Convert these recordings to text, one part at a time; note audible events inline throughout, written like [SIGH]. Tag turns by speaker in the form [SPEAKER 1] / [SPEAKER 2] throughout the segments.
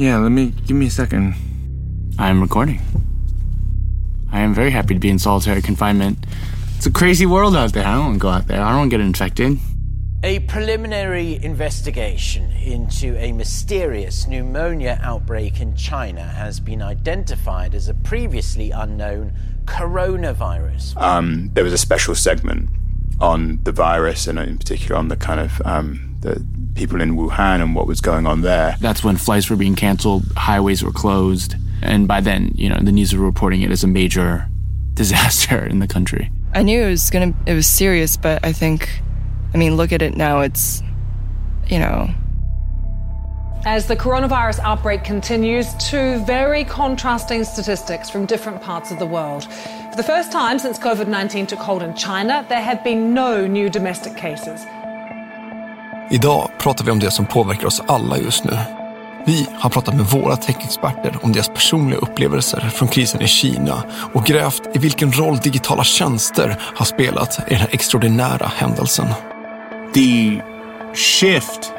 [SPEAKER 1] Yeah, let me give me a second. I'm recording. I am very happy to be in solitary confinement. It's a crazy world out there. I don't want to go out there. I don't want to get infected.
[SPEAKER 2] A preliminary investigation into a mysterious pneumonia outbreak in China has been identified as a previously unknown coronavirus.
[SPEAKER 3] Um, there was a special segment on the virus and in particular on the kind of um, the people in Wuhan and what was going on there.
[SPEAKER 1] That's when flights were being canceled, highways were closed, and by then, you know, the news were reporting it as a major [LAUGHS] disaster in the country.
[SPEAKER 4] I knew it was gonna it was serious, but I think I mean, look at it now. It's, you know.
[SPEAKER 5] As the coronavirus outbreak continues, two very contrasting statistics from different parts of the world. For the first time since COVID 19 took hold in China, there have been no new domestic cases.
[SPEAKER 6] Idag pratar vi om det som påverkar oss alla just nu. Vi har pratat med våra techexperter om deras personliga upplevelser från krisen i Kina och grävt i vilken roll digitala tjänster har spelat i den här extraordinära händelsen.
[SPEAKER 1] the shift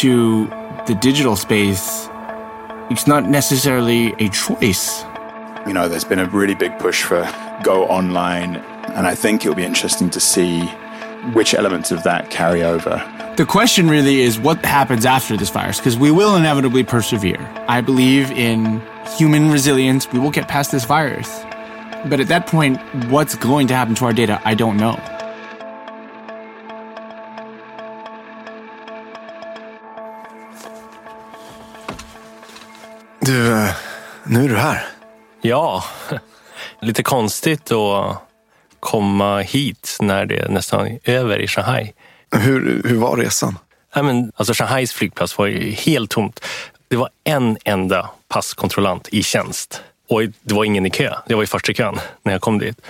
[SPEAKER 1] to the digital space it's not necessarily a choice
[SPEAKER 3] you know there's been a really big push for go online and i think it'll be interesting to see which elements of that carry over
[SPEAKER 1] the question really is what happens after this virus because we will inevitably persevere i believe in human resilience we will get past this virus but at that point what's going to happen to our data i don't know
[SPEAKER 6] Du, eh, nu är du här.
[SPEAKER 7] Ja, [LAUGHS] lite konstigt att komma hit när det nästan är över i Shanghai.
[SPEAKER 6] Hur, hur var resan?
[SPEAKER 7] Ja, men, alltså Shanghais flygplats var ju helt tomt. Det var en enda passkontrollant i tjänst och det var ingen i kö. Jag var i kön när jag kom dit.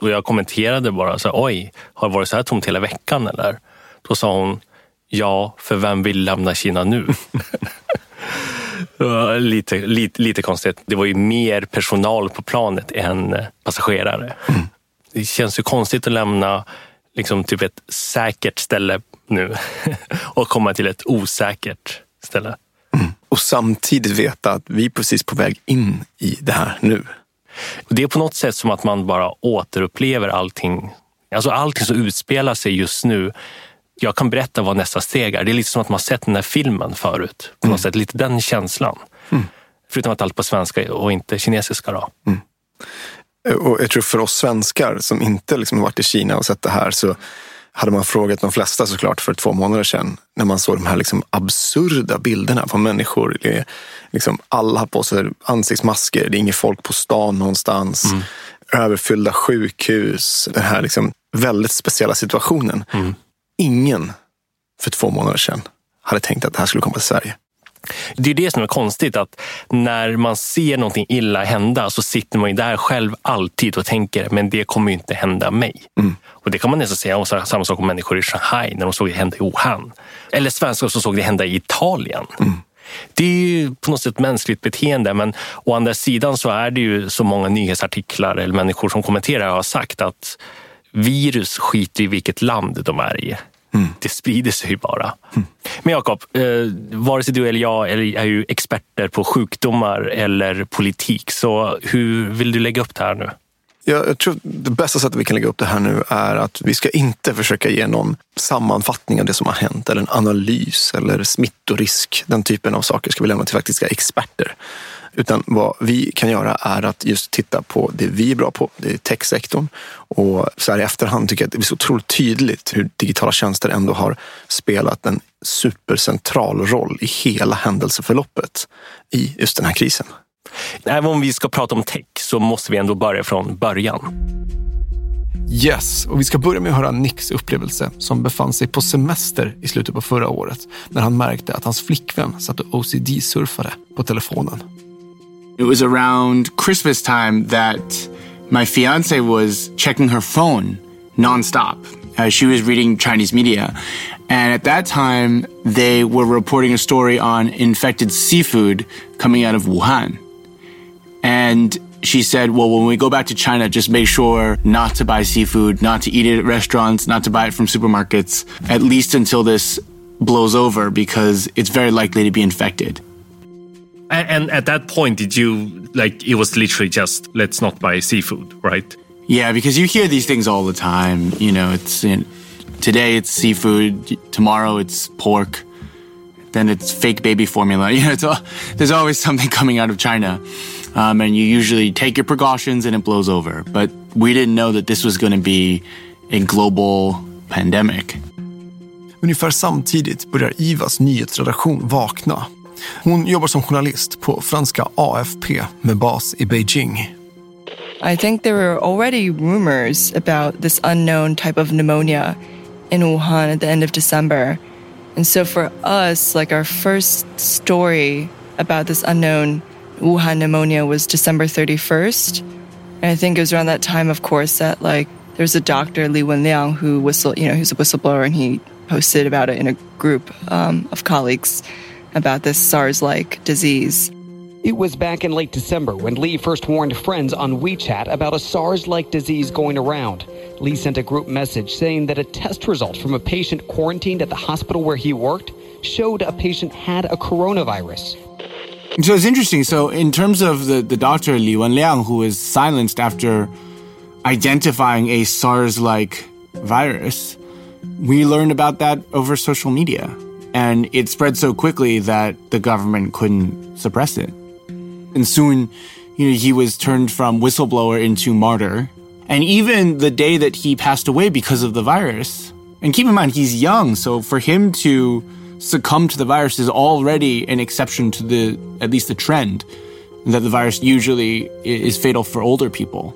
[SPEAKER 7] Och jag kommenterade bara så här, oj, har det varit så här tomt hela veckan eller? Då sa hon, ja, för vem vill lämna Kina nu? [LAUGHS] lite, lite, lite konstigt. Det var ju mer personal på planet än passagerare. Mm. Det känns ju konstigt att lämna liksom typ ett säkert ställe nu [LAUGHS] och komma till ett osäkert ställe.
[SPEAKER 6] Mm. Och samtidigt veta att vi är precis på väg in i det här nu.
[SPEAKER 7] Det är på något sätt som att man bara återupplever allting. Alltså allting som utspelar sig just nu jag kan berätta vad nästa steg är. Det är lite som att man sett den här filmen förut. På något mm. sätt, lite den känslan. Mm. Förutom att allt på svenska och inte kinesiska. Då. Mm.
[SPEAKER 6] Och jag tror för oss svenskar som inte liksom varit i Kina och sett det här så hade man frågat de flesta såklart för två månader sedan när man såg de här liksom absurda bilderna på människor. Liksom alla har på sig ansiktsmasker, det är inget folk på stan någonstans. Mm. Överfyllda sjukhus, den här liksom väldigt speciella situationen. Mm ingen för två månader sedan hade tänkt att det här skulle komma till Sverige.
[SPEAKER 7] Det är det som är konstigt, att när man ser någonting illa hända så sitter man ju där själv alltid och tänker, men det kommer ju inte hända mig. Mm. Och det kan man nästan säga om samma sak om människor i Shanghai när de såg det hända i Wuhan. Eller svenskar som såg det hända i Italien. Mm. Det är ju på något sätt mänskligt beteende, men å andra sidan så är det ju så många nyhetsartiklar eller människor som kommenterar har sagt att virus skiter i vilket land de är i. Mm. Det sprider sig ju bara. Mm. Men Jakob, eh, vare sig du eller jag är ju experter på sjukdomar eller politik. Så hur vill du lägga upp det här nu?
[SPEAKER 6] Jag tror det bästa sättet vi kan lägga upp det här nu är att vi ska inte försöka ge någon sammanfattning av det som har hänt eller en analys eller smittorisk. Den typen av saker ska vi lämna till faktiska experter. Utan vad vi kan göra är att just titta på det vi är bra på, det är techsektorn. Och så här i efterhand tycker jag att det blir så otroligt tydligt hur digitala tjänster ändå har spelat en supercentral roll i hela händelseförloppet i just den här krisen.
[SPEAKER 7] Även om vi ska prata om tech så måste vi ändå börja från början.
[SPEAKER 6] Yes, och vi ska börja med att höra Nicks upplevelse som befann sig på semester i slutet på förra året när han märkte att hans flickvän satt och OCD-surfade på telefonen.
[SPEAKER 1] It was around Christmas time that my fiance was checking her phone nonstop. Uh, she was reading Chinese media. And at that time, they were reporting a story on infected seafood coming out of Wuhan. And she said, well, when we go back to China, just make sure not to buy seafood, not to eat it at restaurants, not to buy it from supermarkets, at least until this blows over because it's very likely to be infected.
[SPEAKER 7] And, and at that point, did you like it was literally just let's not buy seafood, right?
[SPEAKER 1] Yeah, because you hear these things all the time. You know, it's in, today it's seafood, tomorrow it's pork, then it's fake baby formula. [LAUGHS] You know, it's all, there's always something coming out of China, um, and you usually take your precautions and it blows over. But we didn't know that this was going to be a global pandemic.
[SPEAKER 6] Ungefär samtidigt börjar Ivas nyhetsredaktion vakna. Hon jobbar som journalist på franska AFP med bas i Beijing.
[SPEAKER 4] I think there were already rumors about this unknown type of pneumonia in Wuhan at the end of December. And so for us, like our first story about this unknown Wuhan pneumonia was December 31st. And I think it was around that time, of course, that like there was a doctor, Li Wenliang, who whistle, you know, who's a whistleblower and he posted about it in a group um, of colleagues about this SARS-like disease.
[SPEAKER 8] It was back in late December when Lee first warned friends on WeChat about a SARS like disease going around. Lee sent a group message saying that a test result from a patient quarantined at the hospital where he worked showed a patient had a coronavirus.
[SPEAKER 1] So it's interesting. So, in terms of the, the doctor Li Wenliang, who was silenced after identifying a SARS like virus, we learned about that over social media. And it spread so quickly that the government couldn't suppress it. And soon, you know, he was turned from whistleblower into martyr. And even the day that he passed away because of the virus, and keep in mind, he's young, so for him to succumb to the virus is already an exception to the, at least the trend, that the virus usually is fatal for older people.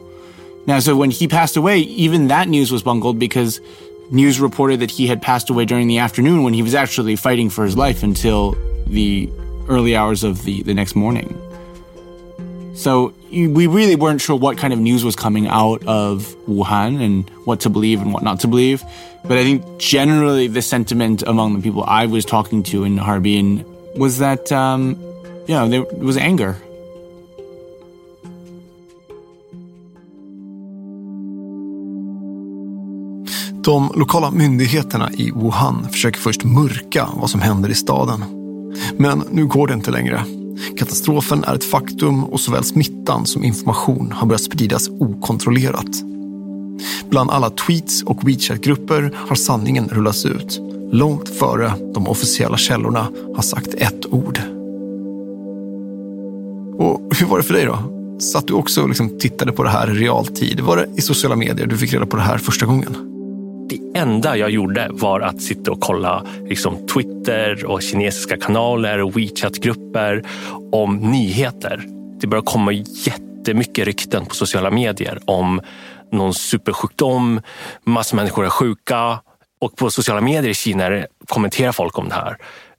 [SPEAKER 1] Now, so when he passed away, even that news was bungled because news reported that he had passed away during the afternoon when he was actually fighting for his life until the early hours of the, the next morning. So we really weren't sure what kind of news was coming out of Wuhan and what to believe and what not to believe. But I think generally the sentiment among the people I was talking to in Harbin was that, um, you know, there was anger.
[SPEAKER 6] De lokala myndigheterna i Wuhan försöker först mörka vad som händer i staden. Men nu går det inte längre. Katastrofen är ett faktum och såväl smittan som information har börjat spridas okontrollerat. Bland alla tweets och WeChat-grupper har sanningen rullats ut långt före de officiella källorna har sagt ett ord. Och hur var det för dig då? Satt du också och liksom tittade på det här i realtid? Var det i sociala medier du fick reda på det här första gången?
[SPEAKER 7] Det enda jag gjorde var att sitta och kolla liksom, Twitter och kinesiska kanaler och WeChat-grupper om nyheter. Det började komma jättemycket rykten på sociala medier om någon supersjukdom, massor människor är sjuka och på sociala medier i Kina kommenterar folk om det här.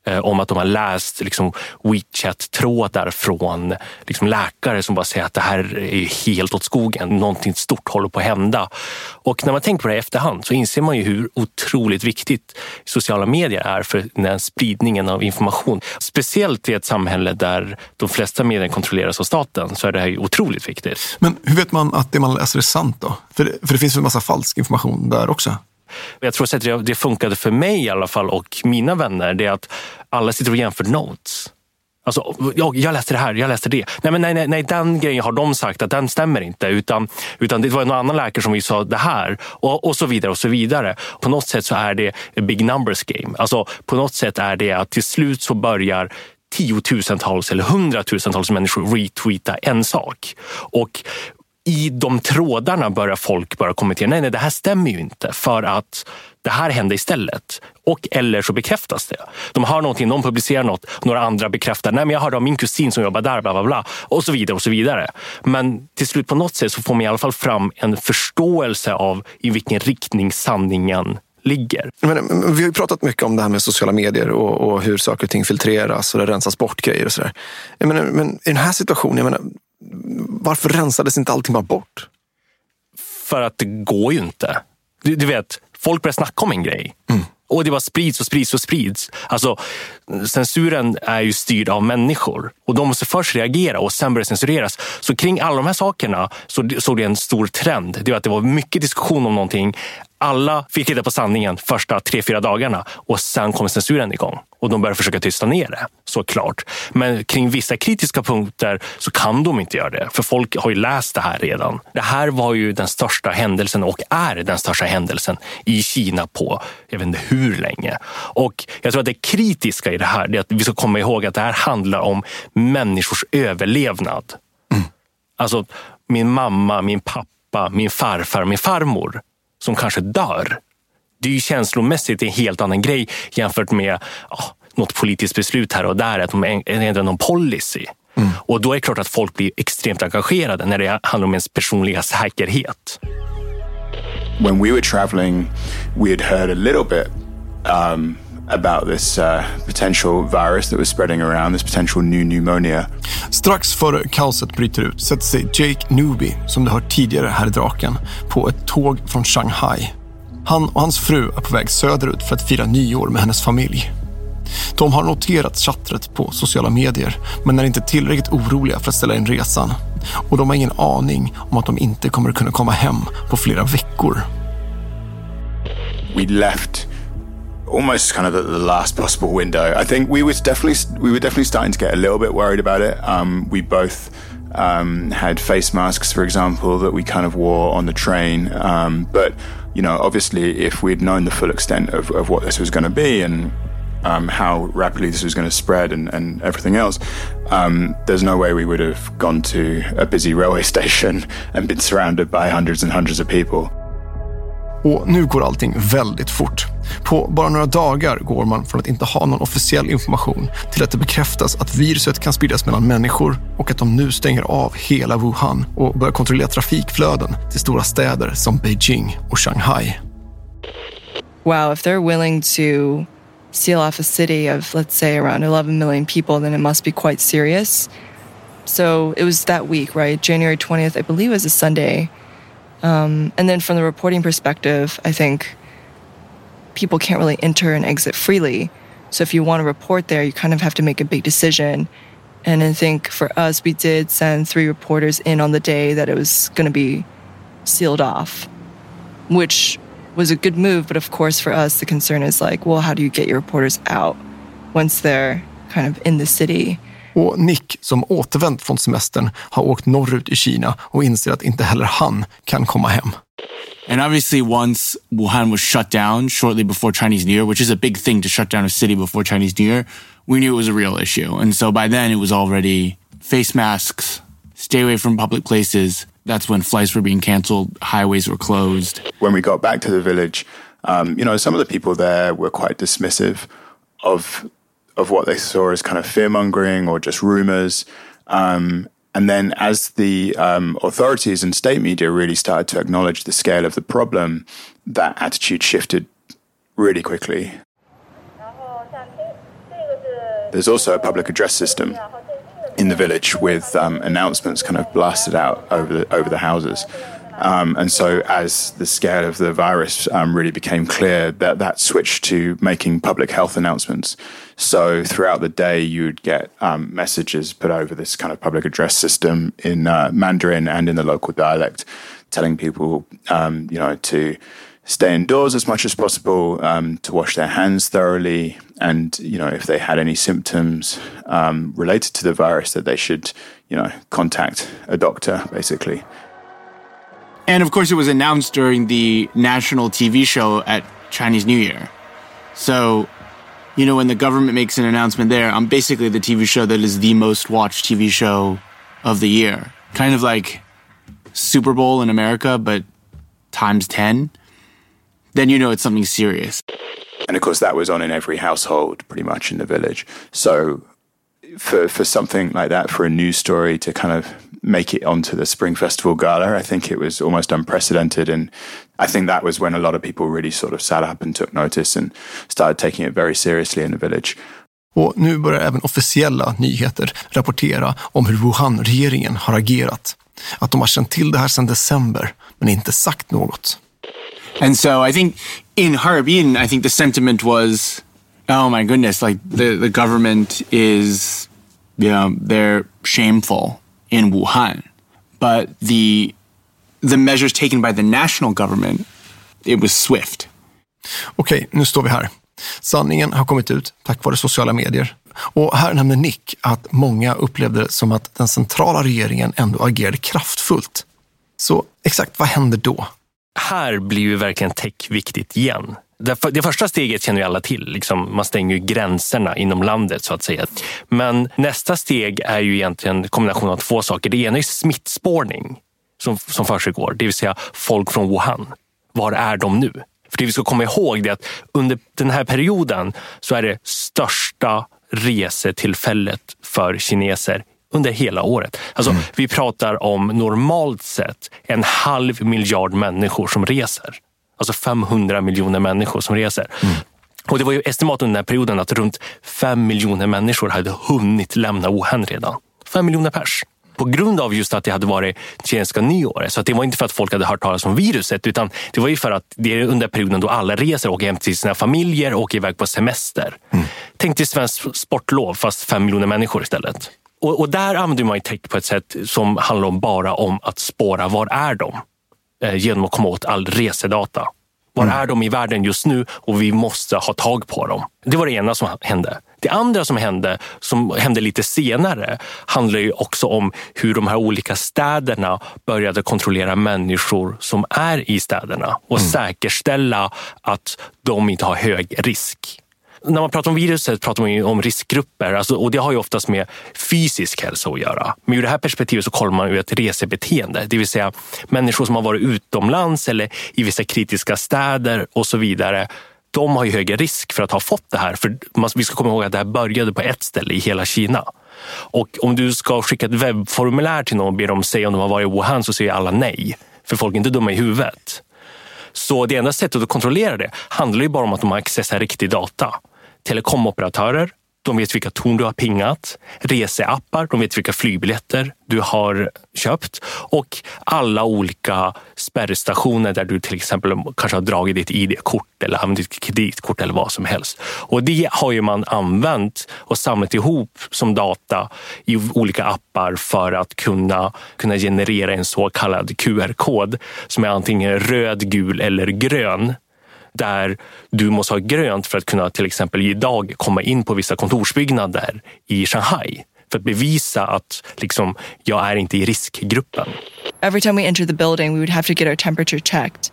[SPEAKER 7] Eh, om att de har läst liksom, WeChat-trådar från liksom, läkare som bara säger att det här är helt åt skogen. Någonting stort håller på att hända. Och när man tänker på det i efterhand så inser man ju hur otroligt viktigt sociala medier är för den spridningen av information. Speciellt i ett samhälle där de flesta medier kontrolleras av staten så är det här otroligt viktigt.
[SPEAKER 6] Men hur vet man att det man läser är sant då? För det, för det finns ju en massa falsk information där också.
[SPEAKER 7] Jag tror att det funkade för mig i alla fall och mina vänner. Det är att alla sitter och jämför notes. Alltså, jag, jag läste det här, jag läste det. Nej, men nej, nej, nej, den grejen har de sagt att den stämmer inte. Utan, utan det var någon annan läkare som sa det här och, och så vidare. och så vidare. På något sätt så är det a big numbers game. Alltså, på något sätt är det att till slut så börjar tiotusentals eller hundratusentals människor retweeta en sak. Och i de trådarna börjar folk börja kommentera. Nej, nej, det här stämmer ju inte för att det här hände istället. Och eller så bekräftas det. De har någonting, de publicerar något, några andra bekräftar. Nej, men jag hörde av min kusin som jobbar där, bla bla bla. Och så vidare och så vidare. Men till slut på något sätt så får man i alla fall fram en förståelse av i vilken riktning sanningen ligger.
[SPEAKER 6] Men, vi har ju pratat mycket om det här med sociala medier och, och hur saker och ting filtreras och det rensas bort grejer och sådär. Men, men i den här situationen, jag menar, varför rensades inte allting bara bort?
[SPEAKER 7] För att det går ju inte. Du, du vet, folk börjar snacka om en grej. Mm. Och det bara sprids och sprids och sprids. Alltså, censuren är ju styrd av människor och de måste först reagera och sen börja censureras. Så kring alla de här sakerna så såg det en stor trend. Det var att det var mycket diskussion om någonting. Alla fick reda på sanningen första tre, fyra dagarna och sen kom censuren igång och de började försöka tysta ner det, såklart. Men kring vissa kritiska punkter så kan de inte göra det, för folk har ju läst det här redan. Det här var ju den största händelsen och är den största händelsen i Kina på jag vet inte hur länge. Och jag tror att det kritiska i det här är att vi ska komma ihåg att det här handlar om människors överlevnad. Mm. Alltså min mamma, min pappa, min farfar, min farmor som kanske dör. Det är ju känslomässigt en helt annan grej jämfört med oh, något politiskt beslut här och där, att de ändrar någon policy. Mm. Och då är det klart att folk blir extremt engagerade när det handlar om ens personliga säkerhet.
[SPEAKER 3] When we were traveling, we had heard a little bit um, uh.
[SPEAKER 6] Strax före kaoset bryter ut sätter sig Jake Newby, som du hört tidigare här i Draken, på ett tåg från Shanghai. Han och hans fru är på väg söderut för att fira nyår med hennes familj. De har noterat chattret på sociala medier men är inte tillräckligt oroliga för att ställa in resan. Och de har ingen aning om att de inte kommer kunna komma hem på flera veckor.
[SPEAKER 3] We left almost kind of the last possible window. I think we was definitely we were definitely starting to get a little bit worried about it. Um, we both um, had face masks, for example, that we kind of wore on the train. Um, but you know, obviously, if we'd known the full extent of, of what this was going to be and um, how rapidly this was going to spread and, and everything else, um, there's no way we would have gone to a busy railway [LAUGHS] station and been surrounded by hundreds and hundreds of people.
[SPEAKER 6] Och nu går allting väldigt fort. På bara några dagar går man från att inte ha någon officiell information till att det bekräftas att viruset kan spridas mellan människor och att de nu stänger av hela Wuhan och börjar kontrollera trafikflöden till stora städer som Beijing och Shanghai.
[SPEAKER 4] Wow, if they're willing to seal off a city of, let's say, around 11 million people, then it must be quite serious. So it was that week, right? January 20th, I believe, was a Sunday. Um, and then from the reporting perspective, I think people can't really enter and exit freely. So if you want to report there, you kind of have to make a big decision. And I think for us, we did send three reporters in on the day that it was going to be sealed off, which was a good move. But of course, for us, the concern is like, well, how do you get your reporters out once they're kind of in the city?
[SPEAKER 6] Och Nick, som återvänt från semestern, har åkt norrut i Kina och inser att inte heller han kan komma hem.
[SPEAKER 1] And obviously, once Wuhan was shut down shortly before Chinese New Year, which is a big thing to shut down a city before Chinese New Year, we knew it was a real issue. And so by then, it was already face masks, stay away from public places. That's when flights were being canceled, highways were closed.
[SPEAKER 3] When we got back to the village, um, you know, some of the people there were quite dismissive of of what they saw as kind of fear mongering or just rumors. Um, and then, as the um, authorities and state media really started to acknowledge the scale of the problem, that attitude shifted really quickly. There's also a public address system in the village with um, announcements kind of blasted out over the, over the houses. Um, and so, as the scale of the virus um, really became clear, that that switched to making public health announcements. So, throughout the day, you'd get um, messages put over this kind of public address system in uh, Mandarin and in the local dialect, telling people, um, you know, to stay indoors as much as possible, um, to wash their hands thoroughly, and you know, if they had any symptoms um, related to the virus, that they should, you know, contact a doctor, basically.
[SPEAKER 1] And of course, it was announced during the national TV show at Chinese New Year. So, you know, when the government makes an announcement there, I'm basically the TV show that is the most watched TV show of the year. Kind of like Super Bowl in America, but times 10. Then you know it's something serious.
[SPEAKER 3] And of course, that was on in every household pretty much in the village. So, for, for something like that, for a news story to kind of make it onto the Spring Festival Gala. I think it was almost unprecedented. And I think that was when a lot of people really sort of sat up and took notice and started taking it very seriously in the village.
[SPEAKER 6] Och nu börjar även officiella nyheter rapportera om hur Wuhan-regeringen har agerat. Att de har känt till det här sedan december, men inte sagt något.
[SPEAKER 1] And so I think in Harbin, I think the sentiment was, oh my goodness, like the, the government is, you know, they're shameful in Wuhan. But the the measures taken by the national government it was swift.
[SPEAKER 6] Okej, nu står vi här. Sanningen har kommit ut tack vare sociala medier. Och här nämner Nick att många upplevde det som att den centrala regeringen ändå agerade kraftfullt. Så exakt vad händer då?
[SPEAKER 7] Här blir ju verkligen tech viktigt igen. Det, det första steget känner ju alla till. Liksom, man stänger ju gränserna inom landet så att säga. Men nästa steg är ju egentligen en kombination av två saker. Det ena är smittspårning som, som försiggår, det vill säga folk från Wuhan. Var är de nu? För det vi ska komma ihåg är att under den här perioden så är det största resetillfället för kineser under hela året. Alltså, mm. Vi pratar om normalt sett en halv miljard människor som reser. Alltså 500 miljoner människor som reser. Mm. Och Det var ju estimat under den här perioden att runt 5 miljoner människor hade hunnit lämna Wuhan redan. 5 miljoner pers på grund av just att det hade varit kinesiska nyåret. Så det var inte för att folk hade hört talas om viruset utan det var ju för att det är under perioden då alla reser, åker hem till sina familjer och åker iväg på semester. Mm. Tänk dig svenskt sportlov fast fem miljoner människor istället. Och, och där använder man ju tech på ett sätt som handlar om bara om att spåra var är de? Eh, genom att komma åt all resedata. Var mm. är de i världen just nu och vi måste ha tag på dem. Det var det ena som hände. Det andra som hände, som hände lite senare, handlar ju också om hur de här olika städerna började kontrollera människor som är i städerna och mm. säkerställa att de inte har hög risk när man pratar om viruset pratar man om riskgrupper alltså, och det har ju oftast med fysisk hälsa att göra. Men ur det här perspektivet så kollar man ju ett resebeteende, det vill säga människor som har varit utomlands eller i vissa kritiska städer och så vidare. De har ju högre risk för att ha fått det här. För vi ska komma ihåg att det här började på ett ställe i hela Kina. Och om du ska skicka ett webbformulär till någon och be dem säga om de har varit i Wuhan så säger alla nej. För folk är inte dumma i huvudet. Så det enda sättet att kontrollera det handlar ju bara om att de har accessat riktig data telekomoperatörer. De vet vilka torn du har pingat. Reseappar, de vet vilka flygbiljetter du har köpt. Och alla olika spärrstationer där du till exempel kanske har dragit ditt ID-kort eller använt ditt kreditkort eller vad som helst. Och det har ju man använt och samlat ihop som data i olika appar för att kunna, kunna generera en så kallad QR-kod som är antingen röd, gul eller grön där du måste ha grönt för att kunna till exempel idag komma in på vissa kontorsbyggnader i Shanghai för att bevisa att liksom, jag är inte i riskgruppen.
[SPEAKER 4] Every time we entered the building we would have to get our temperature checked.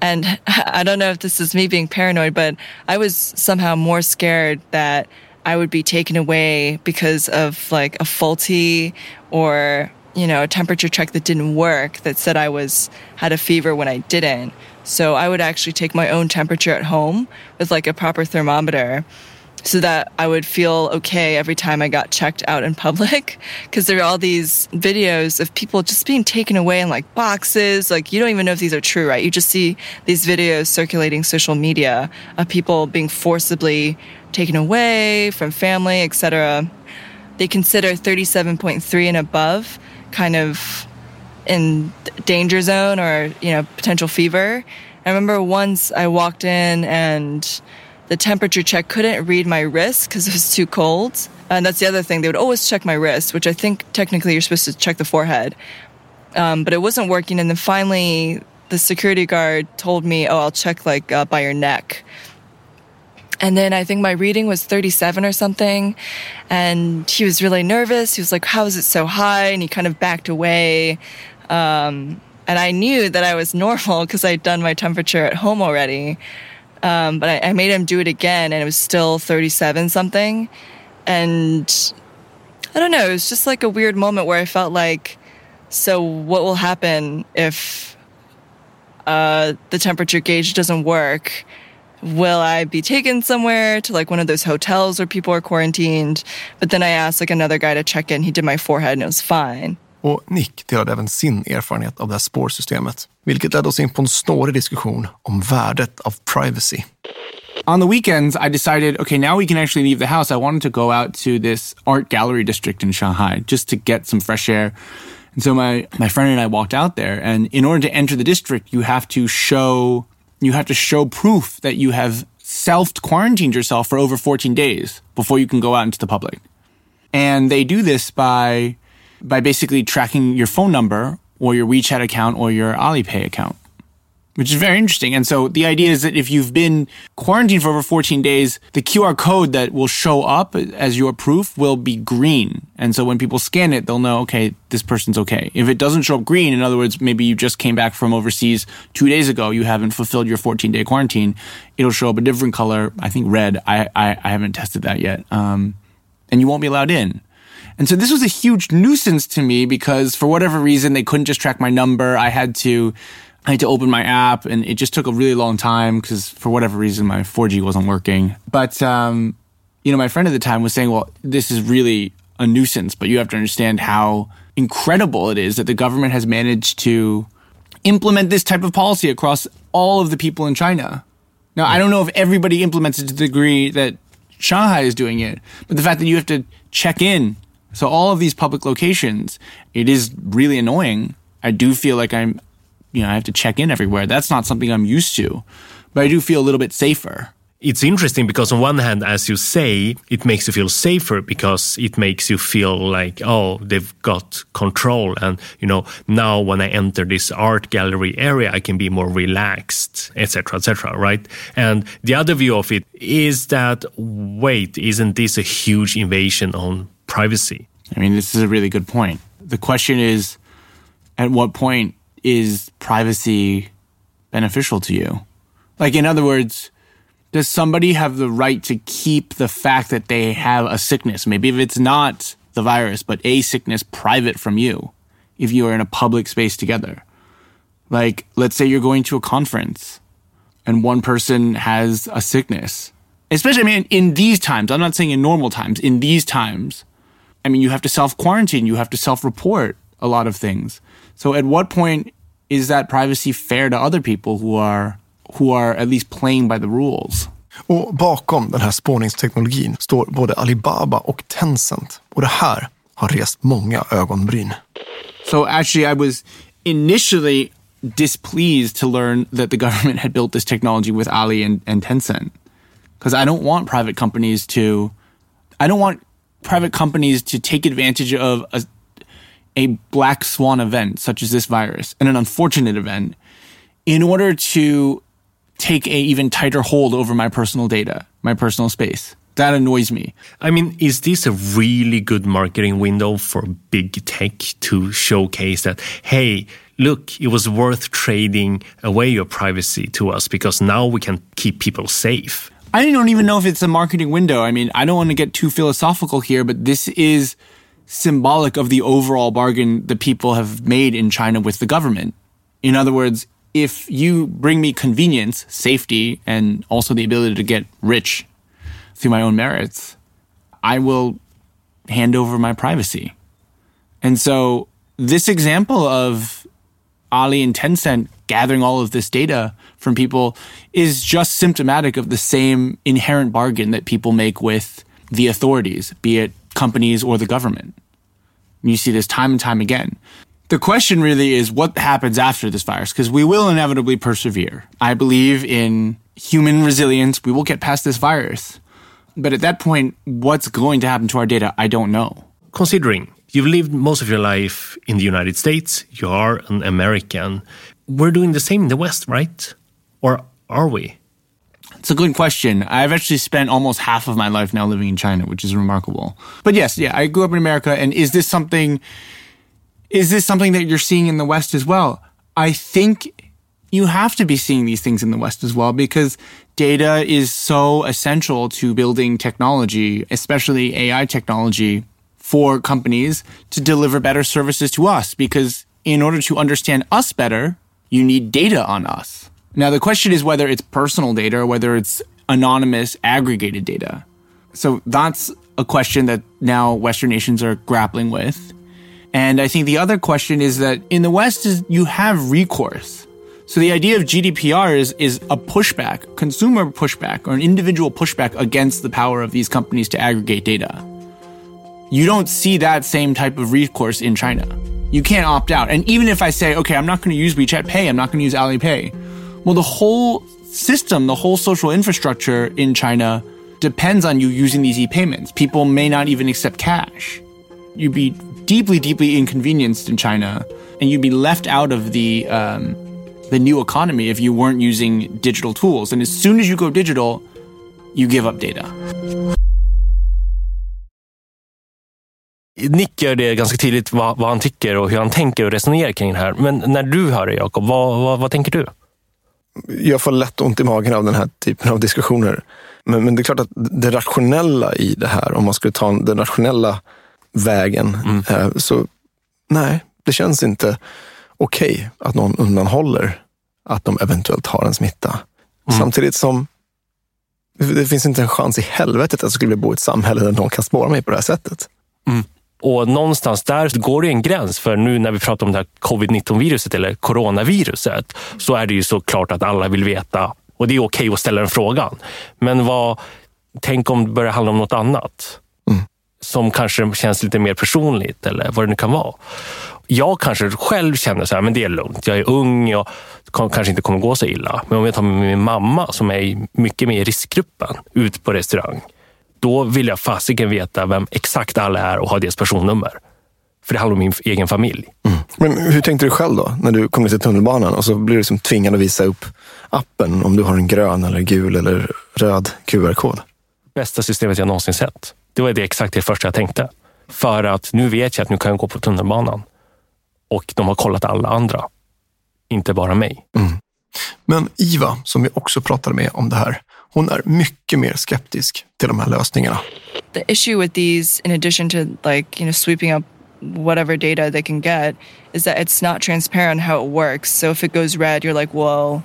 [SPEAKER 4] And [LAUGHS] I don't know if this is me being paranoid, but I was somehow more scared that I would be taken away because of like a faulty or you know a temperature check that didn't work that said I was had a fever when I didn't. So I would actually take my own temperature at home with like a proper thermometer so that I would feel okay every time I got checked out in public. [LAUGHS] Because there are all these videos of people just being taken away in like boxes. Like you don't even know if these are true, right? You just see these videos circulating social media of people being forcibly taken away from family, etc. They consider 37.3 and above kind of in danger zone or you know potential fever. I remember once I walked in and the temperature check couldn't read my wrist because it was too cold. And that's the other thing; they would always check my wrist, which I think technically you're supposed to check the forehead, um, but it wasn't working. And then finally, the security guard told me, "Oh, I'll check like uh, by your neck." And then I think my reading was 37 or something. And he was really nervous. He was like, How is it so high? And he kind of backed away. Um, and I knew that I was normal because I'd done my temperature at home already. Um, but I, I, made him do it again and it was still 37 something. And I don't know, it was just like a weird moment where I felt like, so what will happen if uh, the temperature gauge doesn't work? will I be taken somewhere to like one of those hotels where people are quarantined? But then I asked like another guy to check in. He did my forehead and it was fine.
[SPEAKER 6] Och Nick delade även sin erfarenhet av det här spårsystemet, vilket ledde oss in på en snårig diskussion om värdet av privacy.
[SPEAKER 1] On the weekends, I decided, okay, now we can actually leave the house. I wanted to go out to this art gallery district in Shanghai just to get some fresh air. And so my, my friend and I walked out there. And in order to enter the district, you have to show you have to show proof that you have self quarantined yourself for over 14 days before you can go out into the public. And they do this by, by basically tracking your phone number or your WeChat account or your Alipay account, which is very interesting. And so the idea is that if you've been quarantined for over 14 days, the QR code that will show up as your proof will be green. And so when people scan it, they'll know, okay, this person's okay. If it doesn't show up green, in other words, maybe you just came back from overseas two days ago, you haven't fulfilled your 14 day quarantine, it'll show up a different color. I think red. I, I, I haven't tested that yet. Um, and you won't be allowed in. And so this was a huge nuisance to me because for whatever reason, they couldn't just track my number. I had to I had to open my app and it just took a really long time because for whatever reason my 4G wasn't working. But um, you know, my friend at the time was saying, "Well, this is really a nuisance, but you have to understand how incredible it is that the government has managed to implement this type of policy across all of the people in China." Now, I don't know if everybody implements it to the degree that Shanghai is doing it, but the fact that you have to check in so all of these public locations, it is really annoying. I do feel like I'm you know, I have to check in everywhere. That's not something I'm used to, but I do feel a little bit safer.
[SPEAKER 7] It's interesting because on one hand, as you say, it makes you feel safer because it makes you feel like, oh, they've got control. And, you know, now when I enter this art gallery area, I can be more relaxed, etc., etc., right? And the other view of it is that, wait, isn't this a huge invasion on privacy?
[SPEAKER 1] I mean, this is a really good point. The question is, at what point is privacy beneficial to you? Like, in other words, does somebody have the right to keep the fact that they have a sickness? Maybe if it's not the virus, but a sickness private from you, if you are in a public space together. Like, let's say you're going to a conference and one person has a sickness. Especially, I mean, in these times, I'm not saying in normal times, in these times, I mean, you have to self quarantine, you have to self report a lot of things. So at what point is that privacy fair to other people who are, who are at least playing by the rules?
[SPEAKER 6] Och bakom den här spårningsteknologin står både Alibaba och Tencent. Och det här har rest många ögonbryn.
[SPEAKER 1] So actually I was initially displeased to learn that the government had built this technology with Ali and, and Tencent. Because I don't want private companies to, I don't want private companies to take advantage of a, a black swan event, such as this virus, and an unfortunate event, in order to take a even tighter hold over my personal data, my personal space. That annoys me.
[SPEAKER 7] I mean, is this a really good marketing window for big tech to showcase that, hey, look, it was worth trading away your privacy to us because now we can keep people safe?
[SPEAKER 1] I don't even know if it's a marketing window. I mean, I don't want to get too philosophical here, but this is symbolic of the overall bargain the people have made in China with the government. In other words, if you bring me convenience, safety, and also the ability to get rich through my own merits, I will hand over my privacy. And so this example of Ali and Tencent gathering all of this data from people is just symptomatic of the same inherent bargain that people make with the authorities, be it companies or the government. You see this time and time again. The question really is what happens after this virus, because we will inevitably persevere. I believe in human resilience. We will get past this virus. But at that point, what's going to happen to our data? I don't know.
[SPEAKER 7] Considering you've lived most of your life in the United States, you are an American. We're doing the same in the West, right? Or are we?
[SPEAKER 1] It's a good question. I've actually spent almost half of my life now living in China, which is remarkable. But yes, yeah, I grew up in America. And is this something, is this something that you're seeing in the West as well? I think you have to be seeing these things in the West as well because data is so essential to building technology, especially AI technology for companies to deliver better services to us because in order to understand us better, you need data on us. Now, the question is whether it's personal data or whether it's anonymous aggregated data. So that's a question that now Western nations are grappling with. And I think the other question is that in the West is you have recourse. So the idea of GDPR is, is a pushback, consumer pushback or an individual pushback against the power of these companies to aggregate data. You don't see that same type of recourse in China. You can't opt out. And even if I say, okay, I'm not going to use WeChat Pay, I'm not going to use Alipay, well, the whole system, the whole social infrastructure in China depends on you using these e-payments. People may not even accept cash. You'd be deeply, deeply inconvenienced in China, and you'd be left out of the um, the new economy if you weren't using digital tools. And as soon as you go digital, you give up data.
[SPEAKER 7] Nick gör det ganska tydligt vad, vad, han tycker och hur han tänker och resonerar kring det här. Men när du hör det, Jakob, vad, vad, vad, tänker du?
[SPEAKER 6] Jag får lätt ont i magen av den här typen av diskussioner. Men, men det är klart att det rationella i det här, om man skulle ta den rationella vägen, mm. Eh, så nej, det känns inte okej okay att någon undanhåller att de eventuellt har en smitta. Mm. Samtidigt som det finns inte en chans i helvetet att jag skulle bo i ett samhälle där någon kan spåra mig på det här sättet.
[SPEAKER 7] Mm. Och någonstans där går det en gräns. För nu när vi pratar om det här covid-19-viruset eller coronaviruset så är det ju såklart att alla vill veta och det är okej att ställa den frågan. Men vad, tänk om det börjar handla om något annat mm. som kanske känns lite mer personligt eller vad det nu kan vara. Jag kanske själv känner så här, men det är lugnt. Jag är ung, jag kanske inte kommer gå så illa. Men om jag tar med min mamma som är mycket mer i riskgruppen ut på restaurang då vill jag fasiken veta vem exakt alla är och ha deras personnummer. För det handlar om min egen familj.
[SPEAKER 6] Mm. Men hur tänkte du själv då, när du kom till tunnelbanan och så blir du liksom tvingad att visa upp appen om du har en grön, eller gul eller röd QR-kod?
[SPEAKER 7] Bästa systemet jag någonsin sett. Det var det exakt det första jag tänkte. För att nu vet jag att nu kan jag gå på tunnelbanan. Och de har kollat alla andra. Inte bara mig. Mm.
[SPEAKER 6] Men Iva, som vi också pratade med om det här, hon är mycket mer skeptisk till de här lösningarna.
[SPEAKER 4] The issue with these, in addition to like, you know, sweeping up whatever data they can get, is that it's not transparent how it works. So if it goes red, you're like, well,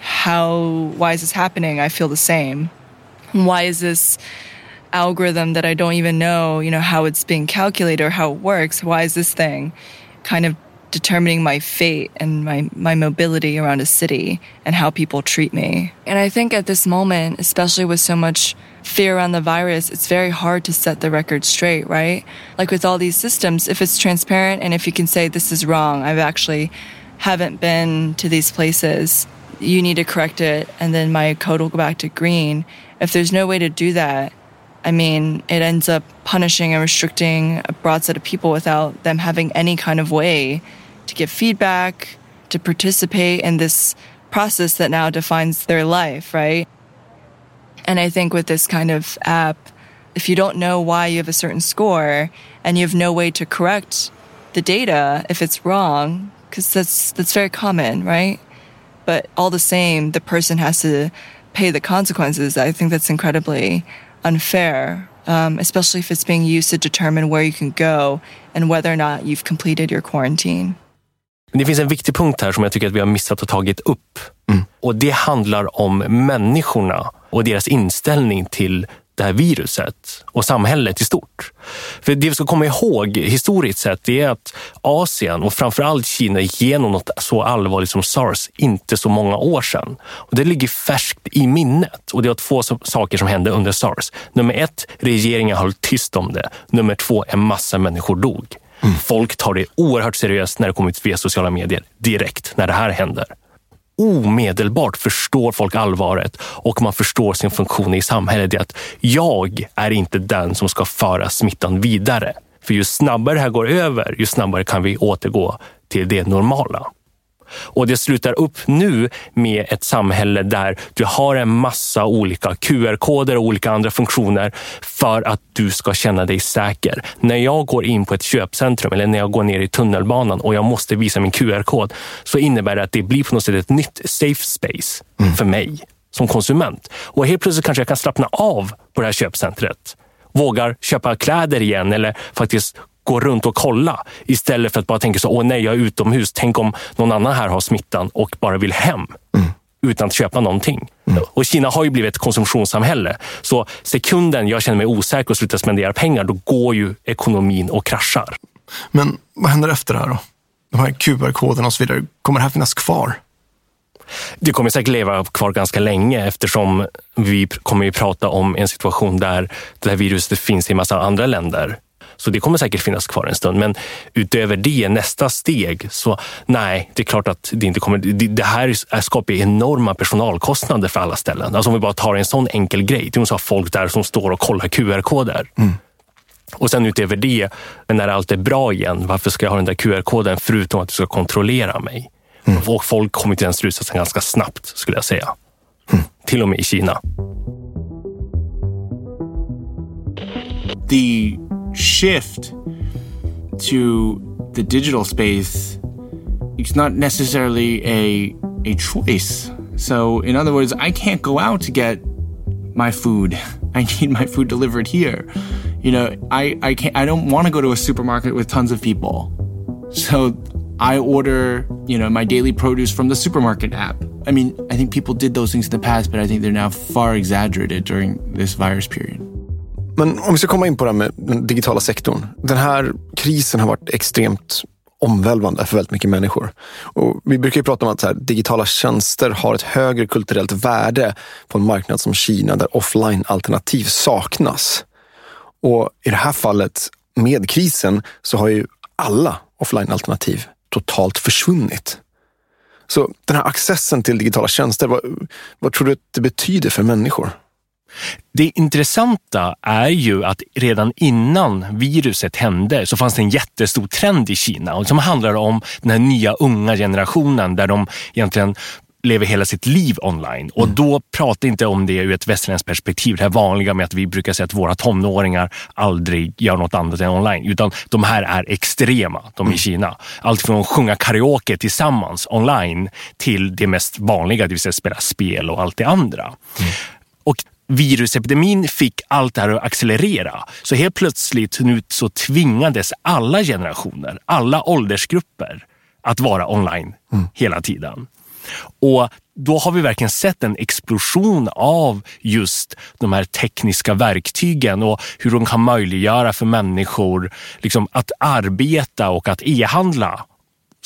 [SPEAKER 4] how, why is this happening? I feel the same. Why is this algorithm that I don't even know, you know, how it's being calculated or how it works? Why is this thing kind of determining my fate and my, my mobility around a city and how people treat me. And I think at this moment, especially with so much fear around the virus, it's very hard to set the record straight, right? Like with all these systems, if it's transparent and if you can say this is wrong, I've actually haven't been to these places, you need to correct it and then my code will go back to green. If there's no way to do that, I mean, it ends up punishing and restricting a broad set of people without them having any kind of way to give feedback, to participate in this process that now defines their life, right? And I think with this kind of app, if you don't know why you have a certain score and you have no way to correct the data if it's wrong, because that's that's very common, right? But all the same, the person has to pay the consequences. I think that's incredibly unfair, um, especially if it's being used to determine where you can go and whether or not you've completed your quarantine.
[SPEAKER 7] Men det finns en viktig punkt här som jag tycker att vi har missat att tagit upp. Mm. Och det handlar om människorna och deras inställning till det här viruset och samhället i stort. För det vi ska komma ihåg historiskt sett det är att Asien och framförallt Kina gick igenom något så allvarligt som sars inte så många år sedan. Och det ligger färskt i minnet och det var två saker som hände under sars. Nummer ett, regeringen höll tyst om det. Nummer två, en massa människor dog. Mm. Folk tar det oerhört seriöst när det kommer ut via sociala medier direkt när det här händer omedelbart förstår folk allvaret och man förstår sin funktion i samhället. Det är att jag är inte den som ska föra smittan vidare. För ju snabbare det här går över, ju snabbare kan vi återgå till det normala. Och det slutar upp nu med ett samhälle där du har en massa olika QR-koder och olika andra funktioner för att du ska känna dig säker. När jag går in på ett köpcentrum eller när jag går ner i tunnelbanan och jag måste visa min QR-kod så innebär det att det blir på något sätt ett nytt safe space mm. för mig som konsument. Och helt plötsligt kanske jag kan slappna av på det här köpcentret vågar köpa kläder igen eller faktiskt gå runt och kolla istället för att bara tänka så, åh nej, jag är utomhus. Tänk om någon annan här har smittan och bara vill hem. Mm utan att köpa någonting. Mm. Och Kina har ju blivit ett konsumtionssamhälle. Så sekunden jag känner mig osäker och slutar spendera pengar, då går ju ekonomin och kraschar.
[SPEAKER 6] Men vad händer efter det här då? De här QR-koderna och så vidare, kommer det här finnas kvar?
[SPEAKER 7] Det kommer säkert leva kvar ganska länge eftersom vi kommer att prata om en situation där det här viruset finns i en massa andra länder. Så det kommer säkert finnas kvar en stund. Men utöver det, nästa steg, så nej, det är klart att det inte kommer... Det, det här skapar enorma personalkostnader för alla ställen. Alltså om vi bara tar en sån enkel grej. Du måste ha folk där som står och kollar QR-koder. Mm. Och sen utöver det, när allt är bra igen, varför ska jag ha den där QR-koden förutom att du ska kontrollera mig? Mm. Och folk kommer till den slutsatsen ganska snabbt, skulle jag säga. Mm. Till och med i Kina.
[SPEAKER 1] The shift to the digital space it's not necessarily a a choice. So in other words, I can't go out to get my food. [LAUGHS] I need my food delivered here. You know, I, I can't I don't want to go to a supermarket with tons of people. So I order, you know, my daily produce from the supermarket app. I mean, I think people did those things in the past, but I think they're now far exaggerated during this virus period.
[SPEAKER 6] Men om vi ska komma in på det här med den digitala sektorn. Den här krisen har varit extremt omvälvande för väldigt mycket människor. Och vi brukar ju prata om att här, digitala tjänster har ett högre kulturellt värde på en marknad som Kina där offline-alternativ saknas. Och i det här fallet med krisen så har ju alla offline-alternativ totalt försvunnit. Så den här accessen till digitala tjänster, vad, vad tror du att det betyder för människor?
[SPEAKER 7] Det intressanta är ju att redan innan viruset hände så fanns det en jättestor trend i Kina som handlar om den här nya unga generationen där de egentligen lever hela sitt liv online. Och mm. då pratar inte om det ur ett västerländskt perspektiv, det här vanliga med att vi brukar säga att våra tonåringar aldrig gör något annat än online. Utan de här är extrema, de i mm. Kina. Allt från att sjunga karaoke tillsammans online till det mest vanliga, det vill säga spela spel och allt det andra. Mm. Och virusepidemin fick allt det här att accelerera. Så helt plötsligt nu så tvingades alla generationer, alla åldersgrupper att vara online mm. hela tiden. Och då har vi verkligen sett en explosion av just de här tekniska verktygen och hur de kan möjliggöra för människor liksom, att arbeta och att e-handla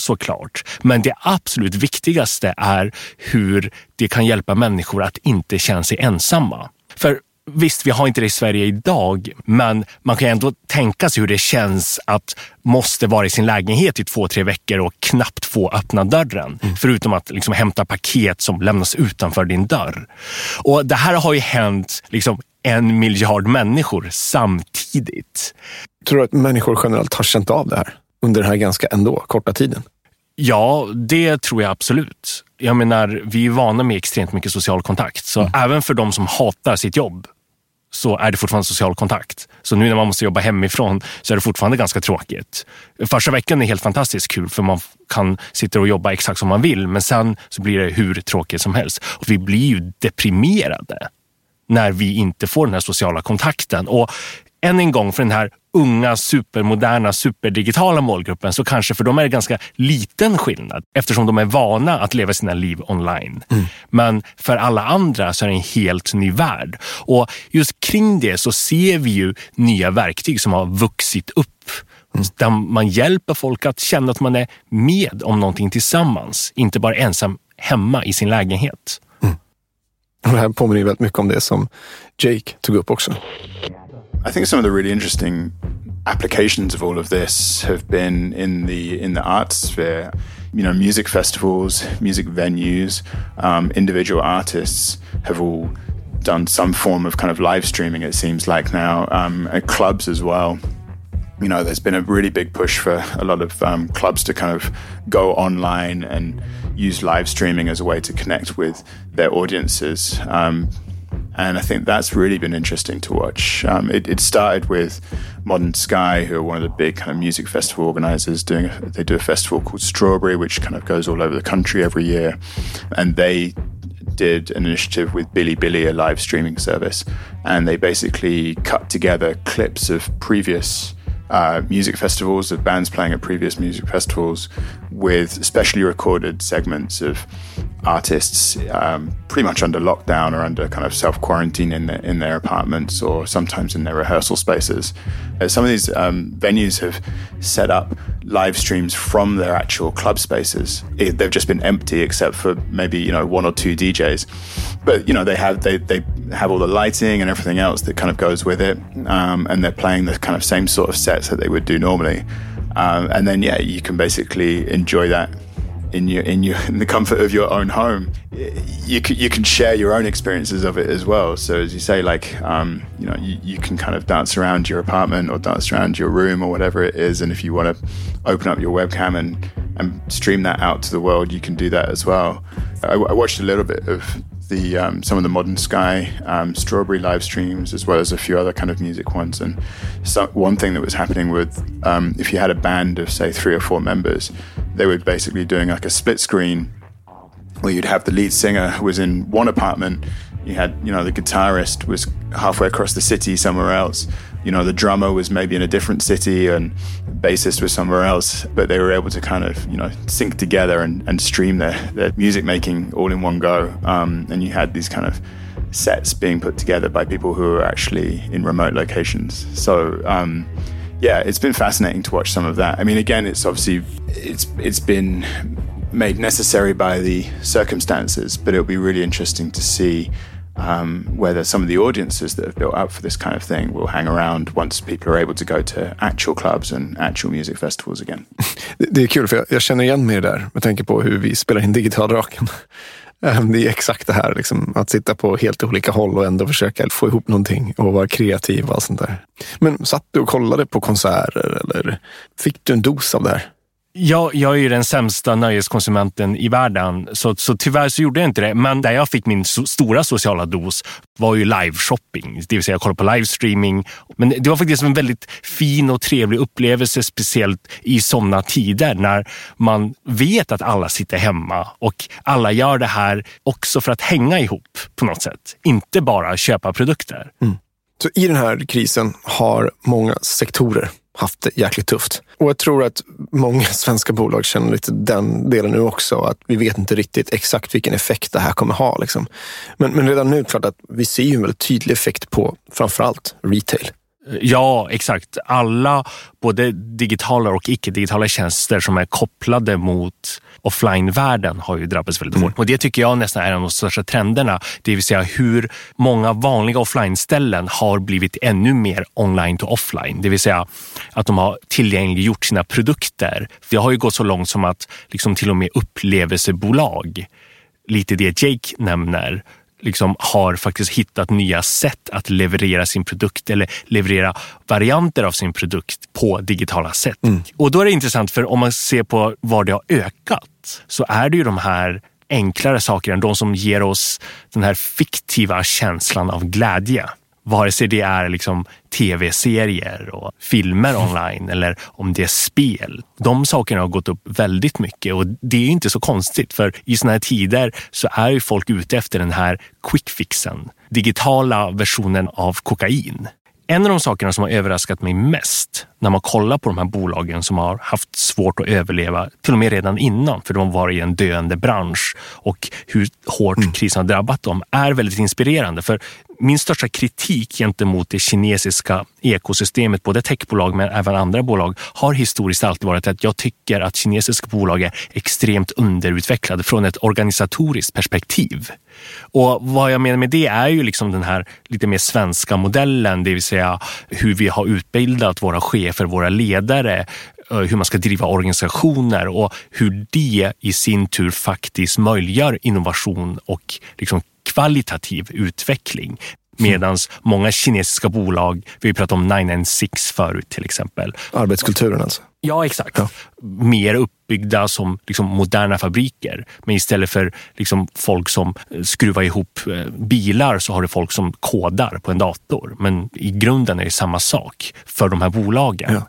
[SPEAKER 7] såklart. Men det absolut viktigaste är hur det kan hjälpa människor att inte känna sig ensamma. För Visst, vi har inte det i Sverige idag, men man kan ändå tänka sig hur det känns att måste vara i sin lägenhet i två, tre veckor och knappt få öppna dörren. Mm. Förutom att liksom hämta paket som lämnas utanför din dörr. Och Det här har ju hänt liksom en miljard människor samtidigt.
[SPEAKER 6] Tror du att människor generellt har känt av det här under den här ganska ändå korta tiden?
[SPEAKER 7] Ja, det tror jag absolut. Jag menar, vi är vana med extremt mycket social kontakt. Så mm. även för de som hatar sitt jobb så är det fortfarande social kontakt. Så nu när man måste jobba hemifrån så är det fortfarande ganska tråkigt. Första veckan är helt fantastiskt kul för man kan sitta och jobba exakt som man vill. Men sen så blir det hur tråkigt som helst. Och vi blir ju deprimerade när vi inte får den här sociala kontakten. Och än en gång för den här unga, supermoderna, superdigitala målgruppen så kanske för dem är det ganska liten skillnad eftersom de är vana att leva sina liv online. Mm. Men för alla andra så är det en helt ny värld. Och just kring det så ser vi ju nya verktyg som har vuxit upp Mm. Där man hjälper folk att känna att man är med om någonting tillsammans, inte bara ensam hemma i sin lägenhet. Mm.
[SPEAKER 6] det här påminner väldigt mycket om det som Jake tog upp också.
[SPEAKER 3] I think some of the really interesting applications of all of this have been in the in the arts sphere. You know, music festivals, music venues, um, individual artists have all done some form of kind of live streaming. It seems like now um, at clubs as well. You know, there's been a really big push for a lot of um, clubs to kind of go online and use live streaming as a way to connect with their audiences. Um, and I think that's really been interesting to watch. Um, it, it, started with Modern Sky, who are one of the big kind of music festival organizers. Doing a, they do a festival called Strawberry, which kind of goes all over the country every year, and they did an initiative with Billy Billy, a live streaming service, and they basically cut together clips of previous uh, music festivals, of bands playing at previous music festivals, with specially recorded segments of artists um, pretty much under lockdown or under kind of self quarantine in, in their apartments or sometimes in their rehearsal spaces. Uh, some of these um, venues have set up live streams from their actual club spaces. It, they've just been empty except for maybe you know one or two DJs, but you know they have they they have all the lighting and everything else that kind of goes with it, um, and they're playing the kind of same sort of that they would do normally. Um, and then yeah, you can basically enjoy that in your in your [LAUGHS] in the comfort of your own home. You can, you can share your own experiences of it as well. So as you say, like um, you know, you, you can kind of dance around your apartment or dance around your room or whatever it is. And if you want to open up your webcam and and stream that out to the world, you can do that as well. I, I watched a little bit of the um, some of the Modern Sky um, Strawberry live streams, as well as a few other kind of music ones. And one thing that was happening with um, if you had a band of say three or four members, they were basically doing like a split screen where you'd have the lead singer who was in one apartment, you had you know the guitarist was halfway across the city somewhere else you know the drummer was maybe in a different city and bassist was somewhere else but they were able to kind of you know sync together and, and stream their, their music making all in one go. Um, and you had these kind of sets being put together by people who were actually in remote locations. So um, yeah it's been fascinating to watch some of that. I mean again it's obviously it's it's been made necessary by the circumstances but it'll be really interesting to see um, whether some of the audiences that have built up for this kind of thing will hang around once people are able to go to actual clubs and actual music festivals again. [LAUGHS]
[SPEAKER 6] Det är kul för jag, jag känner igen mig där med tanke på hur vi spelar in Digitalraken. [LAUGHS] Draken. det är exakt det här, liksom, att sitta på helt olika håll och ändå försöka få ihop någonting och vara kreativ och sånt där. Men satt du och kollade på konserter eller fick du en dos av det här?
[SPEAKER 7] Jag, jag är ju den sämsta nöjeskonsumenten i världen, så, så tyvärr så gjorde jag inte det. Men där jag fick min so stora sociala dos var ju live-shopping, det vill säga jag kollade på livestreaming. Men det var faktiskt en väldigt fin och trevlig upplevelse, speciellt i sådana tider när man vet att alla sitter hemma och alla gör det här också för att hänga ihop på något sätt. Inte bara köpa produkter.
[SPEAKER 6] Mm. Så i den här krisen har många sektorer haft det jäkligt tufft. Och jag tror att många [LAUGHS] svenska bolag känner lite den delen nu också. Att vi vet inte riktigt exakt vilken effekt det här kommer ha. Liksom. Men, men redan nu är det klart att vi ser ju en väldigt tydlig effekt på framförallt retail.
[SPEAKER 7] Ja, exakt. Alla, både digitala och icke-digitala tjänster som är kopplade mot offline-världen har ju drabbats väldigt mm. hårt. Och det tycker jag nästan är en av de största trenderna. Det vill säga hur många vanliga offline-ställen har blivit ännu mer online to offline. Det vill säga att de har tillgängliggjort sina produkter. Det har ju gått så långt som att liksom till och med upplevelsebolag, lite det Jake nämner, liksom har faktiskt hittat nya sätt att leverera sin produkt eller leverera varianter av sin produkt på digitala sätt. Mm. Och då är det intressant för om man ser på var det har ökat så är det ju de här enklare sakerna, de som ger oss den här fiktiva känslan av glädje. Vare sig det är liksom tv-serier och filmer online eller om det är spel. De sakerna har gått upp väldigt mycket och det är inte så konstigt för i såna här tider så är ju folk ute efter den här quick fixen, digitala versionen av kokain. En av de sakerna som har överraskat mig mest när man kollar på de här bolagen som har haft svårt att överleva, till och med redan innan, för de var i en döende bransch och hur hårt mm. krisen har drabbat dem, är väldigt inspirerande. För min största kritik gentemot det kinesiska ekosystemet, både techbolag men även andra bolag, har historiskt alltid varit att jag tycker att kinesiska bolag är extremt underutvecklade från ett organisatoriskt perspektiv. Och vad jag menar med det är ju liksom den här lite mer svenska modellen, det vill säga hur vi har utbildat våra chefer, våra ledare, eh, hur man ska driva organisationer och hur det i sin tur faktiskt möjliggör innovation och liksom kvalitativ utveckling. Medan många kinesiska bolag, vi pratat om 996 förut till exempel.
[SPEAKER 6] Arbetskulturen alltså?
[SPEAKER 7] Ja, exakt. Ja. Mer uppbyggda som liksom moderna fabriker. Men istället för liksom folk som skruvar ihop eh, bilar så har du folk som kodar på en dator. Men i grunden är det samma sak för de här bolagen. Ja.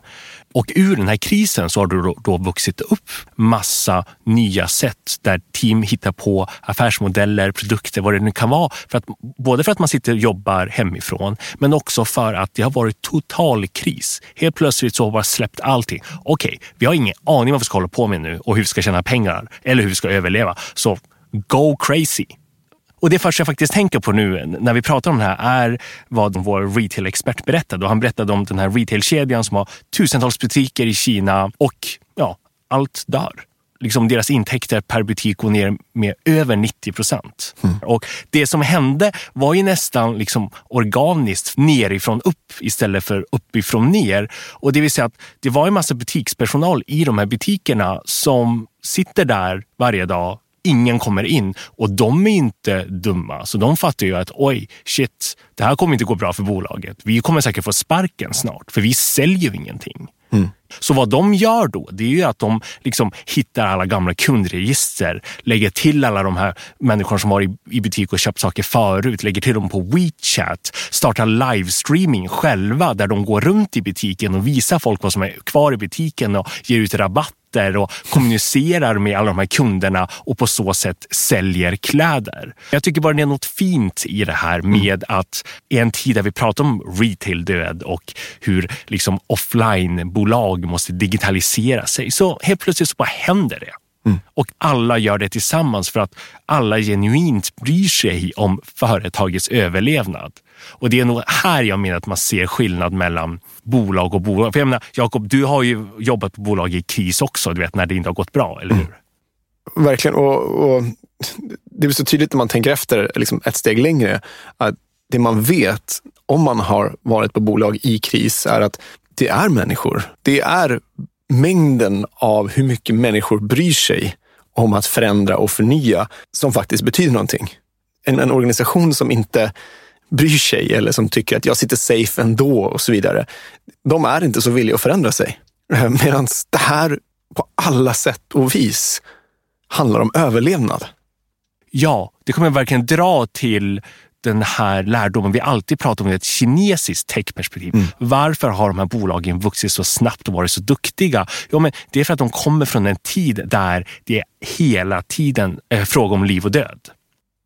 [SPEAKER 7] Och ur den här krisen så har det då, då vuxit upp massa nya sätt där team hittar på affärsmodeller, produkter, vad det nu kan vara. För att, både för att man sitter och jobbar hemifrån, men också för att det har varit total kris. Helt plötsligt så har man släppt allting. Okej, okay, vi har ingen aning vad vi ska hålla på med nu och hur vi ska tjäna pengar eller hur vi ska överleva. Så go crazy! Och det första jag faktiskt tänker på nu när vi pratar om det här är vad vår retail-expert berättade. Och han berättade om den här retailkedjan som har tusentals butiker i Kina och ja, allt dör. Liksom deras intäkter per butik går ner med över 90 procent. Mm. Och det som hände var ju nästan liksom organiskt nerifrån upp istället för uppifrån ner. Och det vill säga att det var en massa butikspersonal i de här butikerna som sitter där varje dag ingen kommer in och de är inte dumma. Så de fattar ju att oj, shit, det här kommer inte gå bra för bolaget. Vi kommer säkert få sparken snart för vi säljer ju ingenting. Mm. Så vad de gör då, det är ju att de liksom hittar alla gamla kundregister, lägger till alla de här människorna som har i butik och köpt saker förut, lägger till dem på WeChat, startar livestreaming själva där de går runt i butiken och visar folk vad som är kvar i butiken och ger ut rabatt och kommunicerar med alla de här kunderna och på så sätt säljer kläder. Jag tycker bara det är något fint i det här med att i en tid där vi pratar om retail-död och hur liksom offline-bolag måste digitalisera sig så helt plötsligt så bara händer det. Mm. Och alla gör det tillsammans för att alla genuint bryr sig om företagets överlevnad. Och det är nog här jag menar att man ser skillnad mellan bolag och bolag. För jag menar, Jakob, du har ju jobbat på bolag i kris också, du vet när det inte har gått bra, eller hur?
[SPEAKER 6] Mm. Verkligen. Och, och, det blir så tydligt när man tänker efter liksom ett steg längre, att det man vet om man har varit på bolag i kris är att det är människor. Det är mängden av hur mycket människor bryr sig om att förändra och förnya som faktiskt betyder någonting. En, en organisation som inte bryr sig eller som tycker att jag sitter safe ändå och så vidare. De är inte så villiga att förändra sig. Medan det här på alla sätt och vis handlar om överlevnad.
[SPEAKER 7] Ja, det kommer verkligen dra till den här lärdomen vi alltid pratar om i ett kinesiskt techperspektiv. Mm. Varför har de här bolagen vuxit så snabbt och varit så duktiga? Jo, men det är för att de kommer från en tid där det är hela tiden är fråga om liv och död.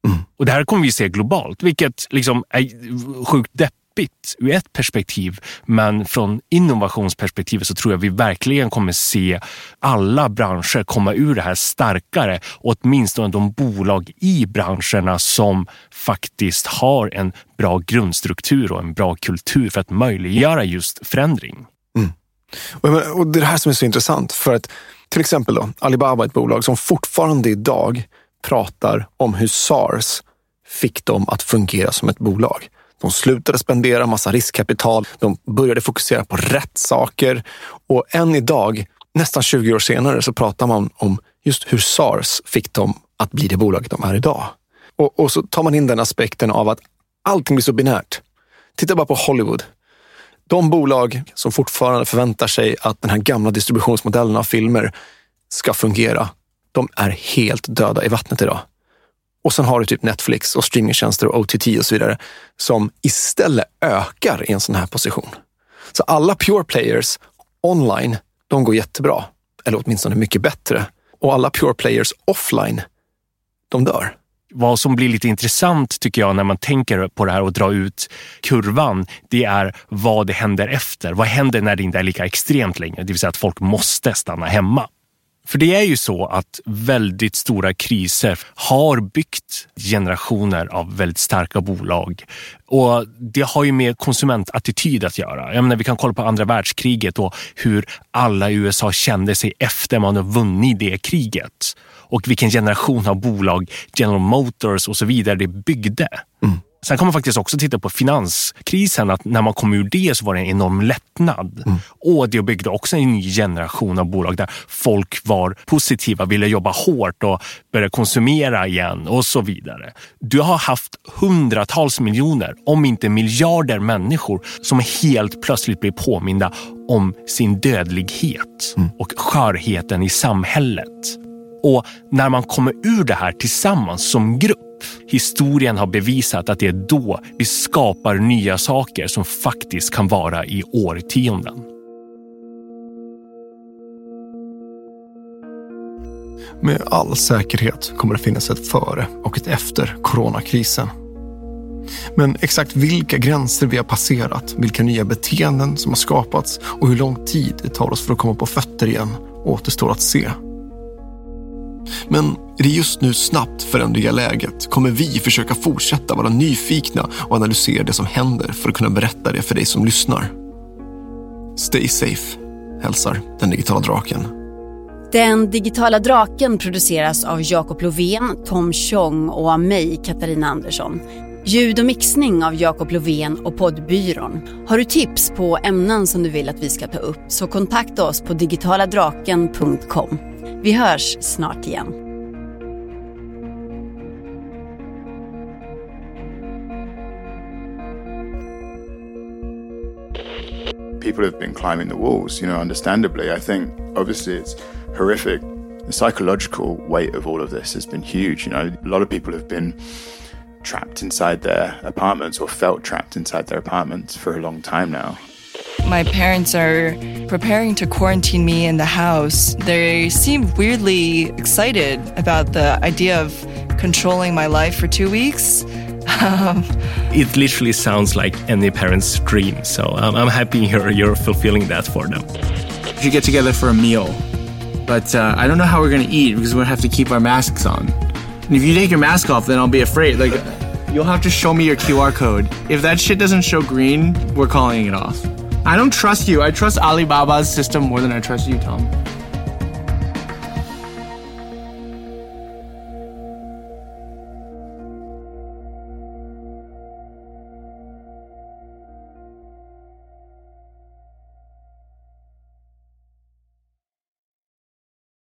[SPEAKER 7] Mm. Och det här kommer vi se globalt, vilket liksom är sjukt deppigt ur ett perspektiv. Men från innovationsperspektivet så tror jag vi verkligen kommer se alla branscher komma ur det här starkare och åtminstone de bolag i branscherna som faktiskt har en bra grundstruktur och en bra kultur för att möjliggöra just förändring. Mm.
[SPEAKER 6] Och det är det här som är så intressant för att till exempel då, Alibaba är ett bolag som fortfarande idag pratar om hur SARS fick dem att fungera som ett bolag. De slutade spendera massa riskkapital. De började fokusera på rätt saker och än idag, nästan 20 år senare, så pratar man om just hur SARS fick dem att bli det bolaget de är idag. Och, och så tar man in den aspekten av att allting blir så binärt. Titta bara på Hollywood. De bolag som fortfarande förväntar sig att den här gamla distributionsmodellen av filmer ska fungera, de är helt döda i vattnet idag. Och sen har du typ Netflix och streamingtjänster och OTT och så vidare som istället ökar i en sån här position. Så alla pure players online, de går jättebra. Eller åtminstone mycket bättre. Och alla pure players offline, de dör.
[SPEAKER 7] Vad som blir lite intressant tycker jag när man tänker på det här och drar ut kurvan, det är vad det händer efter. Vad händer när det inte är lika extremt längre? Det vill säga att folk måste stanna hemma. För det är ju så att väldigt stora kriser har byggt generationer av väldigt starka bolag. Och det har ju med konsumentattityd att göra. Jag menar, vi kan kolla på andra världskriget och hur alla i USA kände sig efter man har vunnit det kriget. Och vilken generation av bolag, General Motors och så vidare, det byggde. Sen kan man faktiskt också titta på finanskrisen, att när man kom ur det så var det en enorm lättnad. Mm. Och det byggde också en ny generation av bolag där folk var positiva, ville jobba hårt och börja konsumera igen och så vidare. Du har haft hundratals miljoner, om inte miljarder människor som helt plötsligt blir påminda om sin dödlighet mm. och skörheten i samhället. Och när man kommer ur det här tillsammans som grupp Historien har bevisat att det är då vi skapar nya saker som faktiskt kan vara i årtionden.
[SPEAKER 6] Med all säkerhet kommer det finnas ett före och ett efter coronakrisen. Men exakt vilka gränser vi har passerat, vilka nya beteenden som har skapats och hur lång tid det tar oss för att komma på fötter igen återstår att se. Men i det just nu snabbt föränderliga läget kommer vi försöka fortsätta vara nyfikna och analysera det som händer för att kunna berätta det för dig som lyssnar. Stay safe, hälsar den digitala draken.
[SPEAKER 9] Den digitala draken produceras av Jakob Lovén, Tom Chong och av mig, Katarina Andersson. Ljud och mixning av Jakob Lovén och poddbyrån. Har du tips på ämnen som du vill att vi ska ta upp så kontakta oss på digitaladraken.com. Vi hörs snart igen.
[SPEAKER 3] people have been climbing the walls, you know, understandably. I think obviously it's horrific. The psychological weight of all of this has been huge. You know, a lot of people have been trapped inside their apartments or felt trapped inside their apartments for a long time now.
[SPEAKER 4] My parents are preparing to quarantine me in the house. They seem weirdly excited about the idea of controlling my life for two weeks. Um,
[SPEAKER 7] it literally sounds like any parent's dream. So um, I'm happy you're, you're fulfilling that for them.
[SPEAKER 1] We should get together for a meal. But uh, I don't know how we're going to eat because we're going to have to keep our masks on. And if you take your mask off, then I'll be afraid. Like, you'll have to show me your QR code. If that shit doesn't show green, we're calling it off. I don't trust you. I trust Alibaba's system more than I trust you, Tom.